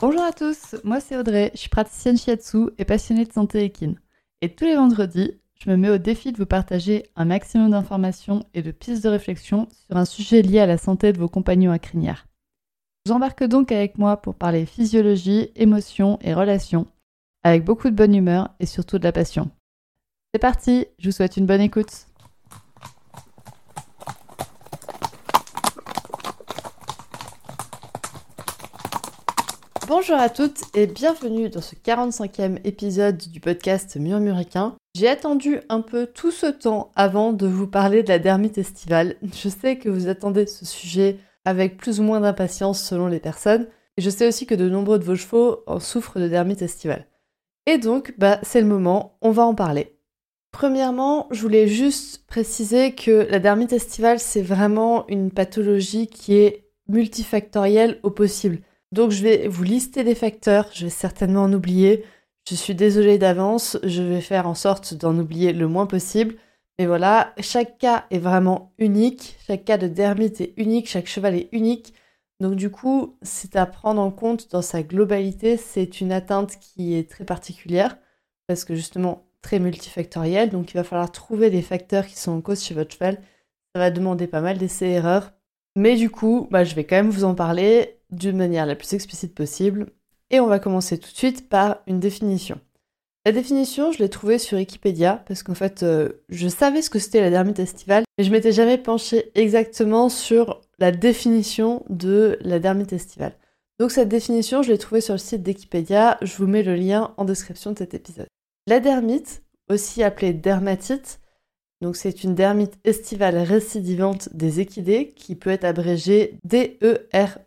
Bonjour à tous, moi c'est Audrey, je suis praticienne shiatsu et passionnée de santé équine. Et tous les vendredis, je me mets au défi de vous partager un maximum d'informations et de pistes de réflexion sur un sujet lié à la santé de vos compagnons à crinière. Je vous embarque donc avec moi pour parler physiologie, émotions et relations, avec beaucoup de bonne humeur et surtout de la passion. C'est parti, je vous souhaite une bonne écoute. Bonjour à toutes et bienvenue dans ce 45e épisode du podcast Murmuricain. J'ai attendu un peu tout ce temps avant de vous parler de la dermite estivale. Je sais que vous attendez ce sujet avec plus ou moins d'impatience selon les personnes, et je sais aussi que de nombreux de vos chevaux en souffrent de dermite estivale. Et donc, bah, c'est le moment, on va en parler. Premièrement, je voulais juste préciser que la dermite estivale, c'est vraiment une pathologie qui est multifactorielle au possible. Donc je vais vous lister les facteurs, je vais certainement en oublier. Je suis désolée d'avance, je vais faire en sorte d'en oublier le moins possible. Mais voilà, chaque cas est vraiment unique, chaque cas de dermite est unique, chaque cheval est unique. Donc du coup, c'est à prendre en compte dans sa globalité, c'est une atteinte qui est très particulière, parce que justement très multifactorielle, donc il va falloir trouver des facteurs qui sont en cause chez votre cheval. Ça va demander pas mal d'essais-erreurs. Mais du coup, bah, je vais quand même vous en parler d'une manière la plus explicite possible. Et on va commencer tout de suite par une définition. La définition, je l'ai trouvée sur Wikipédia parce qu'en fait, euh, je savais ce que c'était la dermite estivale, mais je m'étais jamais penchée exactement sur la définition de la dermite estivale. Donc cette définition, je l'ai trouvée sur le site d'Wikipédia, je vous mets le lien en description de cet épisode. La dermite, aussi appelée dermatite, donc c'est une dermite estivale récidivante des équidés qui peut être abrégée DERE.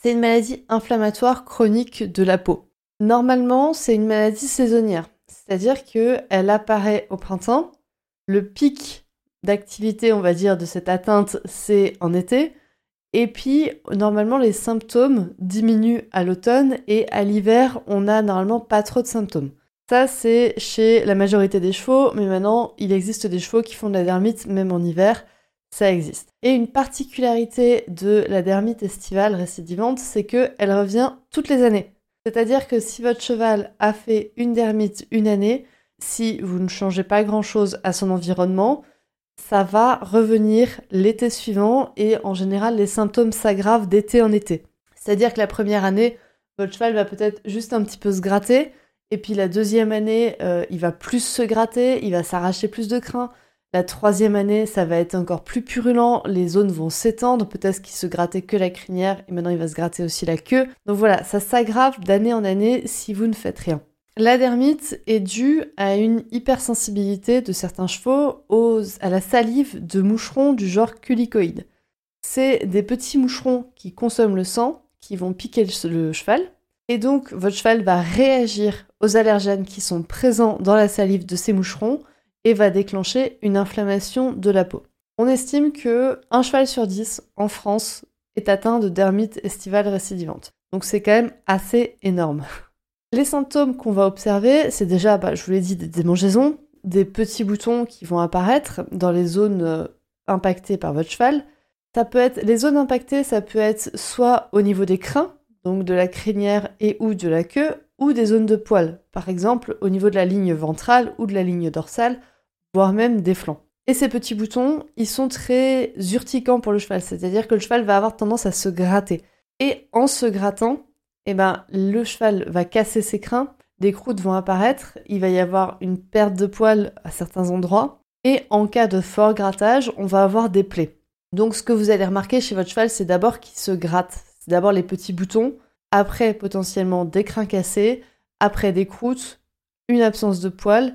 C'est une maladie inflammatoire chronique de la peau. Normalement, c'est une maladie saisonnière, c'est-à-dire qu'elle apparaît au printemps. Le pic d'activité, on va dire, de cette atteinte, c'est en été. Et puis, normalement, les symptômes diminuent à l'automne et à l'hiver, on n'a normalement pas trop de symptômes. Ça, c'est chez la majorité des chevaux, mais maintenant, il existe des chevaux qui font de la dermite même en hiver ça existe. Et une particularité de la dermite estivale récidivante, c'est qu'elle revient toutes les années. C'est-à-dire que si votre cheval a fait une dermite une année, si vous ne changez pas grand-chose à son environnement, ça va revenir l'été suivant et en général les symptômes s'aggravent d'été en été. C'est-à-dire que la première année, votre cheval va peut-être juste un petit peu se gratter et puis la deuxième année, euh, il va plus se gratter, il va s'arracher plus de crins. La troisième année, ça va être encore plus purulent, les zones vont s'étendre, peut-être qu'il se grattait que la crinière et maintenant il va se gratter aussi la queue. Donc voilà, ça s'aggrave d'année en année si vous ne faites rien. La dermite est due à une hypersensibilité de certains chevaux à la salive de moucherons du genre culicoïde. C'est des petits moucherons qui consomment le sang, qui vont piquer le cheval, et donc votre cheval va réagir aux allergènes qui sont présents dans la salive de ces moucherons et va déclencher une inflammation de la peau. On estime que un cheval sur 10 en France est atteint de dermite estivale récidivante. Donc c'est quand même assez énorme. Les symptômes qu'on va observer, c'est déjà, bah, je vous l'ai dit, des démangeaisons, des petits boutons qui vont apparaître dans les zones euh, impactées par votre cheval. Ça peut être, les zones impactées, ça peut être soit au niveau des crins, donc de la crinière et ou de la queue, ou des zones de poils, par exemple au niveau de la ligne ventrale ou de la ligne dorsale, voire même des flancs. Et ces petits boutons, ils sont très urticants pour le cheval, c'est-à-dire que le cheval va avoir tendance à se gratter. Et en se grattant, eh ben, le cheval va casser ses crins, des croûtes vont apparaître, il va y avoir une perte de poils à certains endroits, et en cas de fort grattage, on va avoir des plaies. Donc ce que vous allez remarquer chez votre cheval, c'est d'abord qu'il se gratte. C'est d'abord les petits boutons, après potentiellement des crins cassés, après des croûtes, une absence de poils,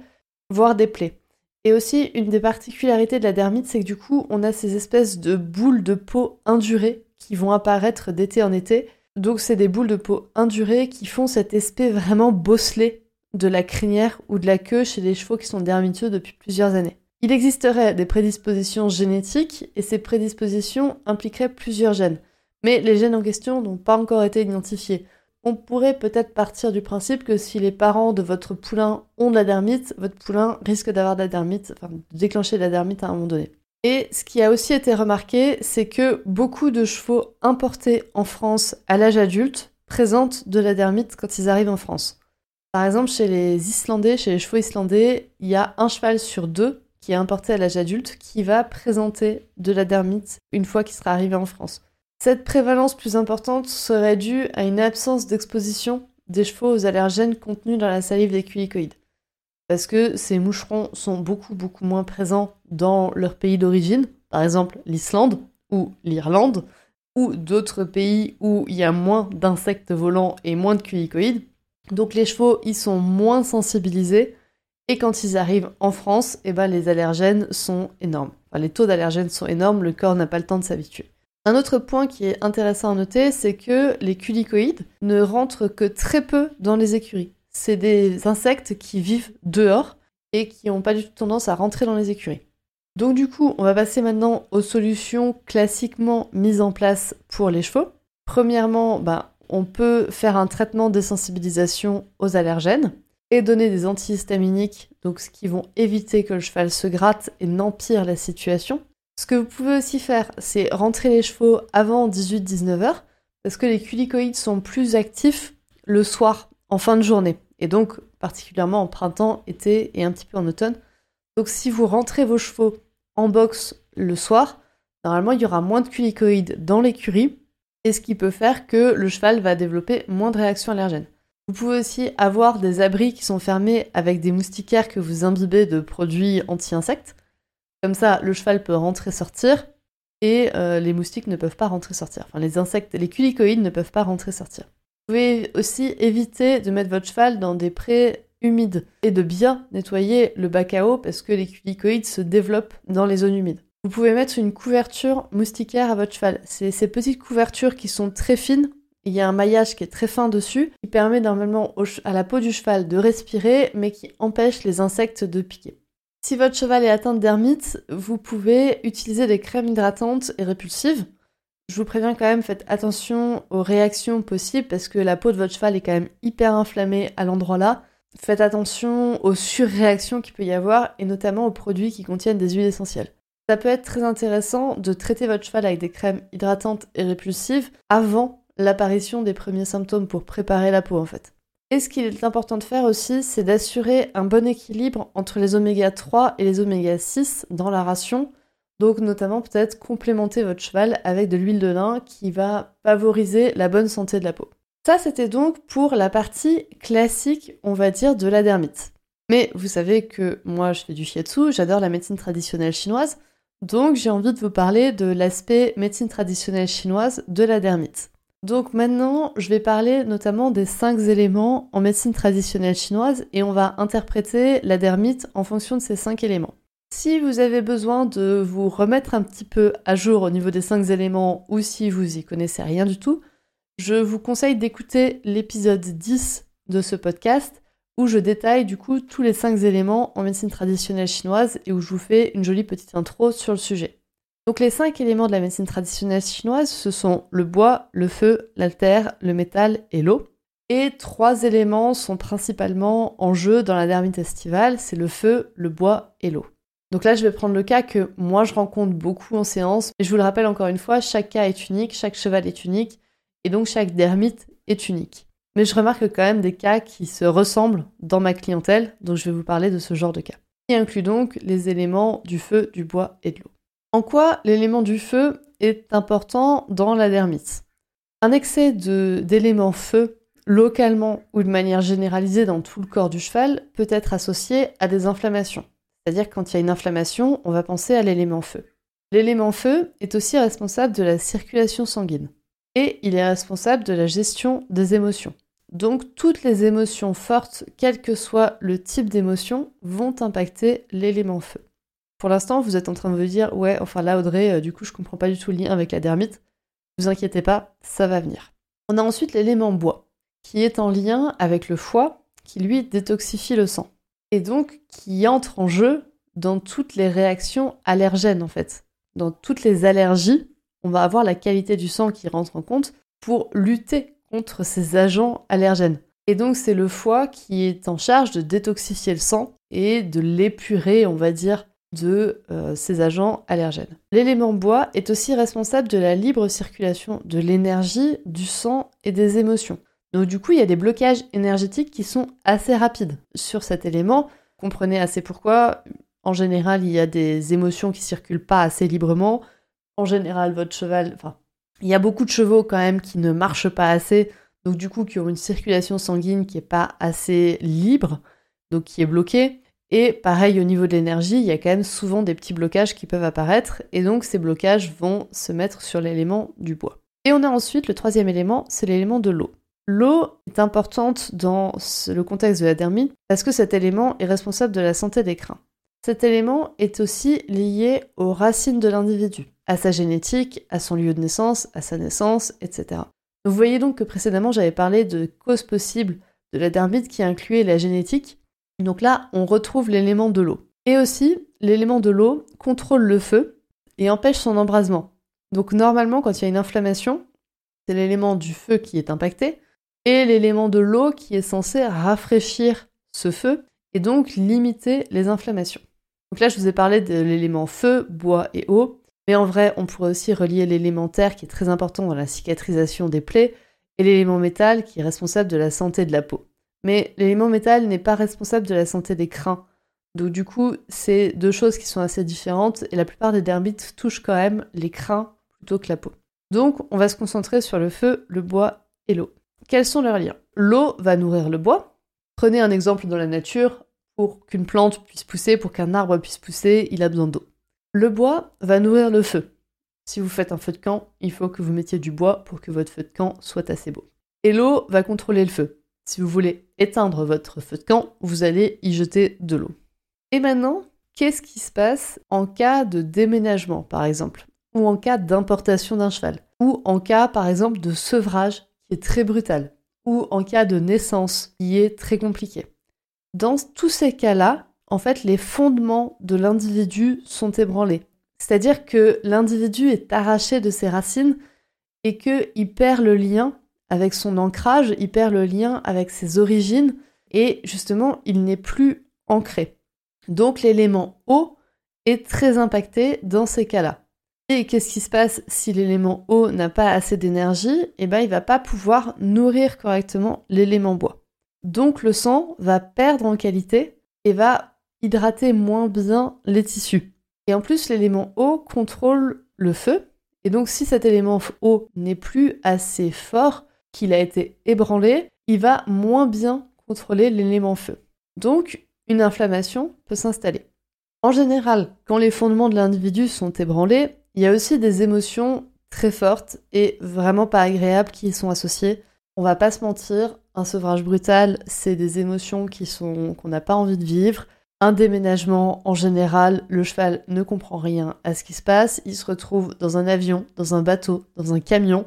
voire des plaies. Et aussi, une des particularités de la dermite, c'est que du coup, on a ces espèces de boules de peau indurées qui vont apparaître d'été en été. Donc, c'est des boules de peau indurées qui font cet aspect vraiment bosselé de la crinière ou de la queue chez les chevaux qui sont dermiteux depuis plusieurs années. Il existerait des prédispositions génétiques et ces prédispositions impliqueraient plusieurs gènes mais les gènes en question n'ont pas encore été identifiés. On pourrait peut-être partir du principe que si les parents de votre poulain ont de la dermite, votre poulain risque d'avoir de la dermite, enfin de déclencher de la dermite à un moment donné. Et ce qui a aussi été remarqué, c'est que beaucoup de chevaux importés en France à l'âge adulte présentent de la dermite quand ils arrivent en France. Par exemple, chez les Islandais, chez les chevaux islandais, il y a un cheval sur deux qui est importé à l'âge adulte qui va présenter de la dermite une fois qu'il sera arrivé en France. Cette prévalence plus importante serait due à une absence d'exposition des chevaux aux allergènes contenus dans la salive des culicoïdes. Parce que ces moucherons sont beaucoup moins présents dans leur pays d'origine, par exemple l'Islande ou l'Irlande, ou d'autres pays où il y a moins d'insectes volants et moins de culicoïdes. Donc les chevaux, ils sont moins sensibilisés et quand ils arrivent en France, eh ben, les allergènes sont énormes. les taux d'allergènes sont énormes, le corps n'a pas le temps de s'habituer. Un autre point qui est intéressant à noter, c'est que les culicoïdes ne rentrent que très peu dans les écuries. C'est des insectes qui vivent dehors et qui n'ont pas du tout tendance à rentrer dans les écuries. Donc du coup, on va passer maintenant aux solutions classiquement mises en place pour les chevaux. Premièrement, ben, on peut faire un traitement de sensibilisation aux allergènes et donner des antihistaminiques, donc ce qui vont éviter que le cheval se gratte et n'empire la situation. Ce que vous pouvez aussi faire, c'est rentrer les chevaux avant 18-19 heures, parce que les culicoïdes sont plus actifs le soir, en fin de journée, et donc particulièrement en printemps, été et un petit peu en automne. Donc si vous rentrez vos chevaux en boxe le soir, normalement il y aura moins de culicoïdes dans l'écurie, et ce qui peut faire que le cheval va développer moins de réactions allergènes. Vous pouvez aussi avoir des abris qui sont fermés avec des moustiquaires que vous imbibez de produits anti-insectes. Comme ça, le cheval peut rentrer sortir et euh, les moustiques ne peuvent pas rentrer sortir. Enfin, les insectes, les culicoïdes ne peuvent pas rentrer sortir. Vous pouvez aussi éviter de mettre votre cheval dans des prés humides et de bien nettoyer le bac à eau parce que les culicoïdes se développent dans les zones humides. Vous pouvez mettre une couverture moustiquaire à votre cheval. C'est ces petites couvertures qui sont très fines. Il y a un maillage qui est très fin dessus, qui permet normalement à la peau du cheval de respirer, mais qui empêche les insectes de piquer. Si votre cheval est atteint de dermite, vous pouvez utiliser des crèmes hydratantes et répulsives. Je vous préviens quand même, faites attention aux réactions possibles parce que la peau de votre cheval est quand même hyper inflammée à l'endroit là. Faites attention aux surréactions qu'il peut y avoir et notamment aux produits qui contiennent des huiles essentielles. Ça peut être très intéressant de traiter votre cheval avec des crèmes hydratantes et répulsives avant l'apparition des premiers symptômes pour préparer la peau en fait. Et ce qu'il est important de faire aussi, c'est d'assurer un bon équilibre entre les oméga 3 et les oméga 6 dans la ration. Donc notamment peut-être complémenter votre cheval avec de l'huile de lin qui va favoriser la bonne santé de la peau. Ça c'était donc pour la partie classique, on va dire, de la dermite. Mais vous savez que moi je fais du shiatsu, j'adore la médecine traditionnelle chinoise, donc j'ai envie de vous parler de l'aspect médecine traditionnelle chinoise de la dermite. Donc maintenant, je vais parler notamment des cinq éléments en médecine traditionnelle chinoise et on va interpréter la dermite en fonction de ces cinq éléments. Si vous avez besoin de vous remettre un petit peu à jour au niveau des cinq éléments ou si vous y connaissez rien du tout, je vous conseille d'écouter l'épisode 10 de ce podcast où je détaille du coup tous les cinq éléments en médecine traditionnelle chinoise et où je vous fais une jolie petite intro sur le sujet. Donc les cinq éléments de la médecine traditionnelle chinoise, ce sont le bois, le feu, l'altère, le métal et l'eau. Et trois éléments sont principalement en jeu dans la dermite estivale, c'est le feu, le bois et l'eau. Donc là, je vais prendre le cas que moi je rencontre beaucoup en séance, et je vous le rappelle encore une fois, chaque cas est unique, chaque cheval est unique, et donc chaque dermite est unique. Mais je remarque quand même des cas qui se ressemblent dans ma clientèle, donc je vais vous parler de ce genre de cas. Qui inclut donc les éléments du feu, du bois et de l'eau. En quoi l'élément du feu est important dans la dermite? Un excès d'éléments feu, localement ou de manière généralisée dans tout le corps du cheval, peut être associé à des inflammations. C'est-à-dire quand il y a une inflammation, on va penser à l'élément feu. L'élément feu est aussi responsable de la circulation sanguine et il est responsable de la gestion des émotions. Donc toutes les émotions fortes, quel que soit le type d'émotion, vont impacter l'élément feu. Pour l'instant, vous êtes en train de vous dire, ouais, enfin là, Audrey, euh, du coup, je comprends pas du tout le lien avec la dermite. Vous inquiétez pas, ça va venir. On a ensuite l'élément bois, qui est en lien avec le foie, qui lui détoxifie le sang. Et donc, qui entre en jeu dans toutes les réactions allergènes, en fait. Dans toutes les allergies, on va avoir la qualité du sang qui rentre en compte pour lutter contre ces agents allergènes. Et donc c'est le foie qui est en charge de détoxifier le sang et de l'épurer, on va dire, de euh, ces agents allergènes. L'élément bois est aussi responsable de la libre circulation de l'énergie, du sang et des émotions. Donc du coup, il y a des blocages énergétiques qui sont assez rapides sur cet élément. Comprenez assez pourquoi. En général, il y a des émotions qui circulent pas assez librement. En général, votre cheval, enfin, il y a beaucoup de chevaux quand même qui ne marchent pas assez, donc du coup qui ont une circulation sanguine qui n'est pas assez libre, donc qui est bloquée. Et pareil au niveau de l'énergie, il y a quand même souvent des petits blocages qui peuvent apparaître, et donc ces blocages vont se mettre sur l'élément du bois. Et on a ensuite le troisième élément, c'est l'élément de l'eau. L'eau est importante dans le contexte de la dermite parce que cet élément est responsable de la santé des crins. Cet élément est aussi lié aux racines de l'individu, à sa génétique, à son lieu de naissance, à sa naissance, etc. Vous voyez donc que précédemment j'avais parlé de causes possibles de la dermite qui incluait la génétique. Donc là, on retrouve l'élément de l'eau. Et aussi, l'élément de l'eau contrôle le feu et empêche son embrasement. Donc normalement, quand il y a une inflammation, c'est l'élément du feu qui est impacté, et l'élément de l'eau qui est censé rafraîchir ce feu et donc limiter les inflammations. Donc là, je vous ai parlé de l'élément feu, bois et eau, mais en vrai, on pourrait aussi relier l'élémentaire qui est très important dans la cicatrisation des plaies et l'élément métal qui est responsable de la santé de la peau. Mais l'élément métal n'est pas responsable de la santé des crins. Donc du coup, c'est deux choses qui sont assez différentes et la plupart des dermites touchent quand même les crins plutôt que la peau. Donc on va se concentrer sur le feu, le bois et l'eau. Quels sont leurs liens? L'eau va nourrir le bois. Prenez un exemple dans la nature. Pour qu'une plante puisse pousser, pour qu'un arbre puisse pousser, il a besoin d'eau. Le bois va nourrir le feu. Si vous faites un feu de camp, il faut que vous mettiez du bois pour que votre feu de camp soit assez beau. Et l'eau va contrôler le feu. Si vous voulez éteindre votre feu de camp, vous allez y jeter de l'eau. Et maintenant, qu'est-ce qui se passe en cas de déménagement, par exemple Ou en cas d'importation d'un cheval Ou en cas, par exemple, de sevrage qui est très brutal, ou en cas de naissance qui est très compliqué. Dans tous ces cas-là, en fait, les fondements de l'individu sont ébranlés. C'est-à-dire que l'individu est arraché de ses racines et qu'il perd le lien avec son ancrage, il perd le lien avec ses origines et justement, il n'est plus ancré. Donc l'élément eau est très impacté dans ces cas-là. Et qu'est-ce qui se passe si l'élément eau n'a pas assez d'énergie? Eh bien, il va pas pouvoir nourrir correctement l'élément bois. Donc le sang va perdre en qualité et va hydrater moins bien les tissus. Et en plus, l'élément eau contrôle le feu. Et donc si cet élément eau n'est plus assez fort, qu'il a été ébranlé, il va moins bien contrôler l'élément feu. Donc une inflammation peut s'installer. En général, quand les fondements de l'individu sont ébranlés, il y a aussi des émotions très fortes et vraiment pas agréables qui y sont associées. On va pas se mentir, un sevrage brutal, c'est des émotions qu'on n'a pas envie de vivre. Un déménagement, en général, le cheval ne comprend rien à ce qui se passe. Il se retrouve dans un avion, dans un bateau, dans un camion,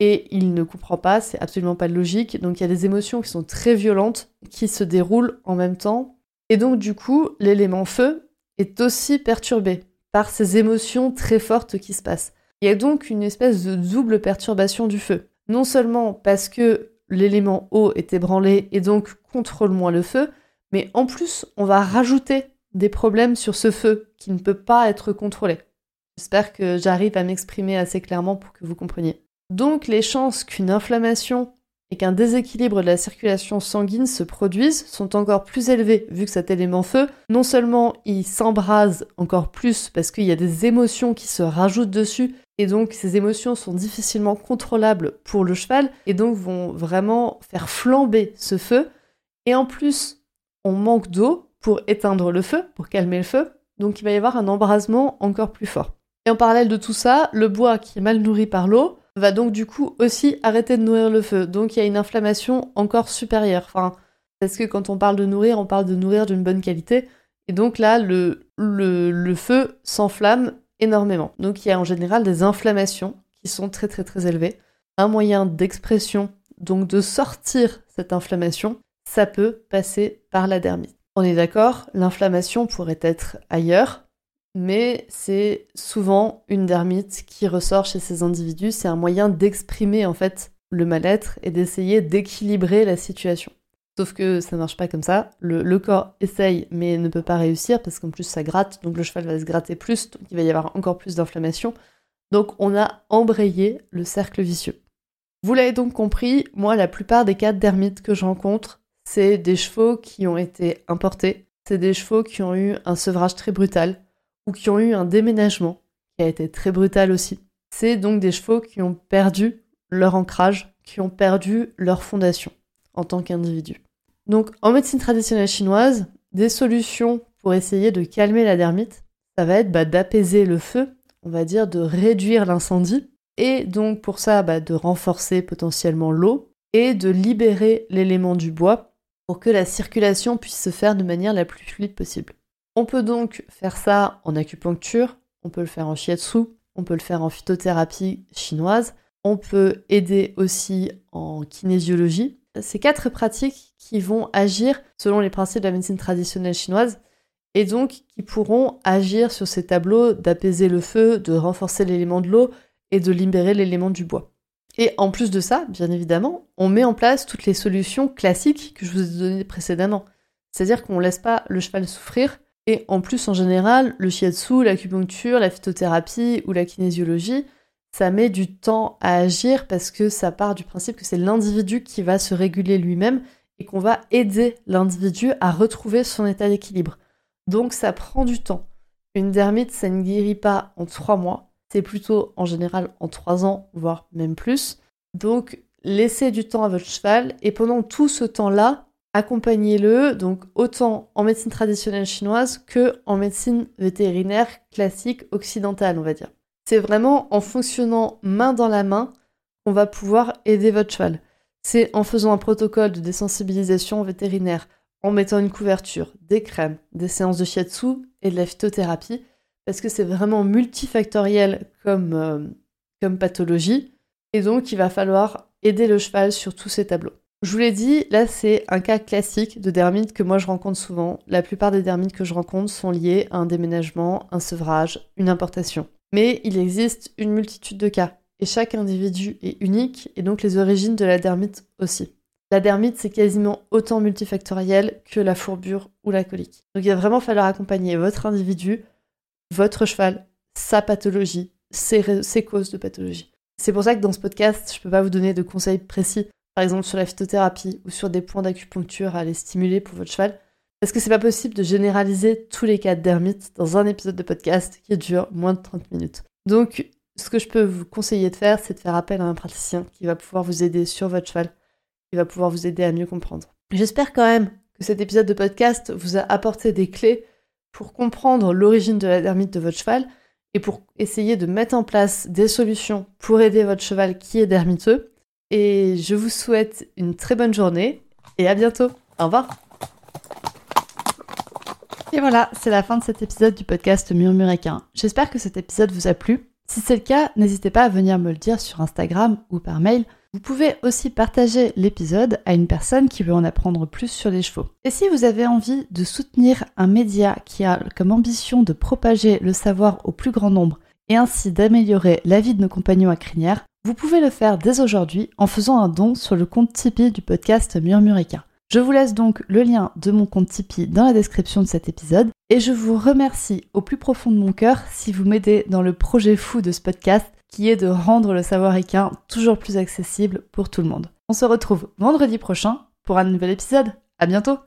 et il ne comprend pas, c'est absolument pas logique. Donc il y a des émotions qui sont très violentes, qui se déroulent en même temps. Et donc du coup, l'élément feu est aussi perturbé par ces émotions très fortes qui se passent. Il y a donc une espèce de double perturbation du feu. Non seulement parce que l'élément eau est ébranlé et donc contrôle moins le feu, mais en plus on va rajouter des problèmes sur ce feu qui ne peut pas être contrôlé. J'espère que j'arrive à m'exprimer assez clairement pour que vous compreniez. Donc les chances qu'une inflammation et qu'un déséquilibre de la circulation sanguine se produise sont encore plus élevés vu que cet élément feu, non seulement il s'embrase encore plus parce qu'il y a des émotions qui se rajoutent dessus et donc ces émotions sont difficilement contrôlables pour le cheval et donc vont vraiment faire flamber ce feu et en plus on manque d'eau pour éteindre le feu, pour calmer le feu, donc il va y avoir un embrasement encore plus fort. Et en parallèle de tout ça, le bois qui est mal nourri par l'eau va donc du coup aussi arrêter de nourrir le feu. Donc il y a une inflammation encore supérieure. Enfin, parce que quand on parle de nourrir, on parle de nourrir d'une bonne qualité. Et donc là, le, le, le feu s'enflamme énormément. Donc il y a en général des inflammations qui sont très très très élevées. Un moyen d'expression, donc de sortir cette inflammation, ça peut passer par la dermite. On est d'accord, l'inflammation pourrait être ailleurs, mais c'est souvent une dermite qui ressort chez ces individus. C'est un moyen d'exprimer en fait le mal-être et d'essayer d'équilibrer la situation. Sauf que ça marche pas comme ça. Le, corps essaye mais ne peut pas réussir parce qu'en plus ça gratte, donc le cheval va se gratter plus, donc il va y avoir encore plus d'inflammation. Donc on a embrayé le cercle vicieux. Vous l'avez donc compris, moi la plupart des cas d'hermite que je rencontre, c'est des chevaux qui ont été importés, c'est des chevaux qui ont eu un sevrage très brutal ou qui ont eu un déménagement qui a été très brutal aussi. C'est donc des chevaux qui ont perdu leur ancrage, qui ont perdu leur fondation en tant qu'individu. Donc en médecine traditionnelle chinoise, des solutions pour essayer de calmer la dermite, ça va être bah, d'apaiser le feu, on va dire de réduire l'incendie, et donc pour ça bah, de renforcer potentiellement l'eau, et de libérer l'élément du bois pour que la circulation puisse se faire de manière la plus fluide possible. On peut donc faire ça en acupuncture, on peut le faire en shiatsu, on peut le faire en phytothérapie chinoise, on peut aider aussi en kinésiologie. C'est quatre pratiques qui vont agir selon les principes de la médecine traditionnelle chinoise et donc qui pourront agir sur ces tableaux d'apaiser le feu, de renforcer l'élément de l'eau et de libérer l'élément du bois. Et en plus de ça, bien évidemment, on met en place toutes les solutions classiques que je vous ai données précédemment. C'est-à-dire qu'on ne laisse pas le cheval souffrir, et en plus, en général, le shiatsu, l'acupuncture, la phytothérapie ou la kinésiologie, ça met du temps à agir parce que ça part du principe que c'est l'individu qui va se réguler lui-même et qu'on va aider l'individu à retrouver son état d'équilibre. Donc ça prend du temps. Une dermite, ça ne guérit pas en trois mois, c'est plutôt en général en trois ans, voire même plus. Donc laissez du temps à votre cheval et pendant tout ce temps-là, accompagnez-le, donc autant en médecine traditionnelle chinoise que en médecine vétérinaire classique occidentale, on va dire. C'est vraiment en fonctionnant main dans la main qu'on va pouvoir aider votre cheval. C'est en faisant un protocole de désensibilisation vétérinaire, en mettant une couverture, des crèmes, des séances de shiatsu et de la phytothérapie, parce que c'est vraiment multifactoriel comme, euh, comme pathologie, et donc il va falloir aider le cheval sur tous ces tableaux. Je vous l'ai dit, là c'est un cas classique de dermite que moi je rencontre souvent. La plupart des dermites que je rencontre sont liées à un déménagement, un sevrage, une importation. Mais il existe une multitude de cas, et chaque individu est unique, et donc les origines de la dermite aussi. La dermite, c'est quasiment autant multifactoriel que la fourbure ou la colique. Donc il va vraiment falloir accompagner votre individu, votre cheval, sa pathologie, ses, ses causes de pathologie. C'est pour ça que dans ce podcast, je ne peux pas vous donner de conseils précis par exemple sur la phytothérapie ou sur des points d'acupuncture à aller stimuler pour votre cheval. Parce que c'est pas possible de généraliser tous les cas d'hermite dans un épisode de podcast qui dure moins de 30 minutes? Donc, ce que je peux vous conseiller de faire, c'est de faire appel à un praticien qui va pouvoir vous aider sur votre cheval, qui va pouvoir vous aider à mieux comprendre. J'espère quand même que cet épisode de podcast vous a apporté des clés pour comprendre l'origine de la dermite de votre cheval et pour essayer de mettre en place des solutions pour aider votre cheval qui est dermiteux et je vous souhaite une très bonne journée et à bientôt. Au revoir. Et voilà, c'est la fin de cet épisode du podcast Murmuréquin. J'espère que cet épisode vous a plu. Si c'est le cas, n'hésitez pas à venir me le dire sur Instagram ou par mail. Vous pouvez aussi partager l'épisode à une personne qui veut en apprendre plus sur les chevaux. Et si vous avez envie de soutenir un média qui a comme ambition de propager le savoir au plus grand nombre et ainsi d'améliorer la vie de nos compagnons à crinière, vous pouvez le faire dès aujourd'hui en faisant un don sur le compte Tipeee du podcast Murmuréquin. Je vous laisse donc le lien de mon compte Tipeee dans la description de cet épisode et je vous remercie au plus profond de mon cœur si vous m'aidez dans le projet fou de ce podcast qui est de rendre le savoir équin toujours plus accessible pour tout le monde. On se retrouve vendredi prochain pour un nouvel épisode. À bientôt!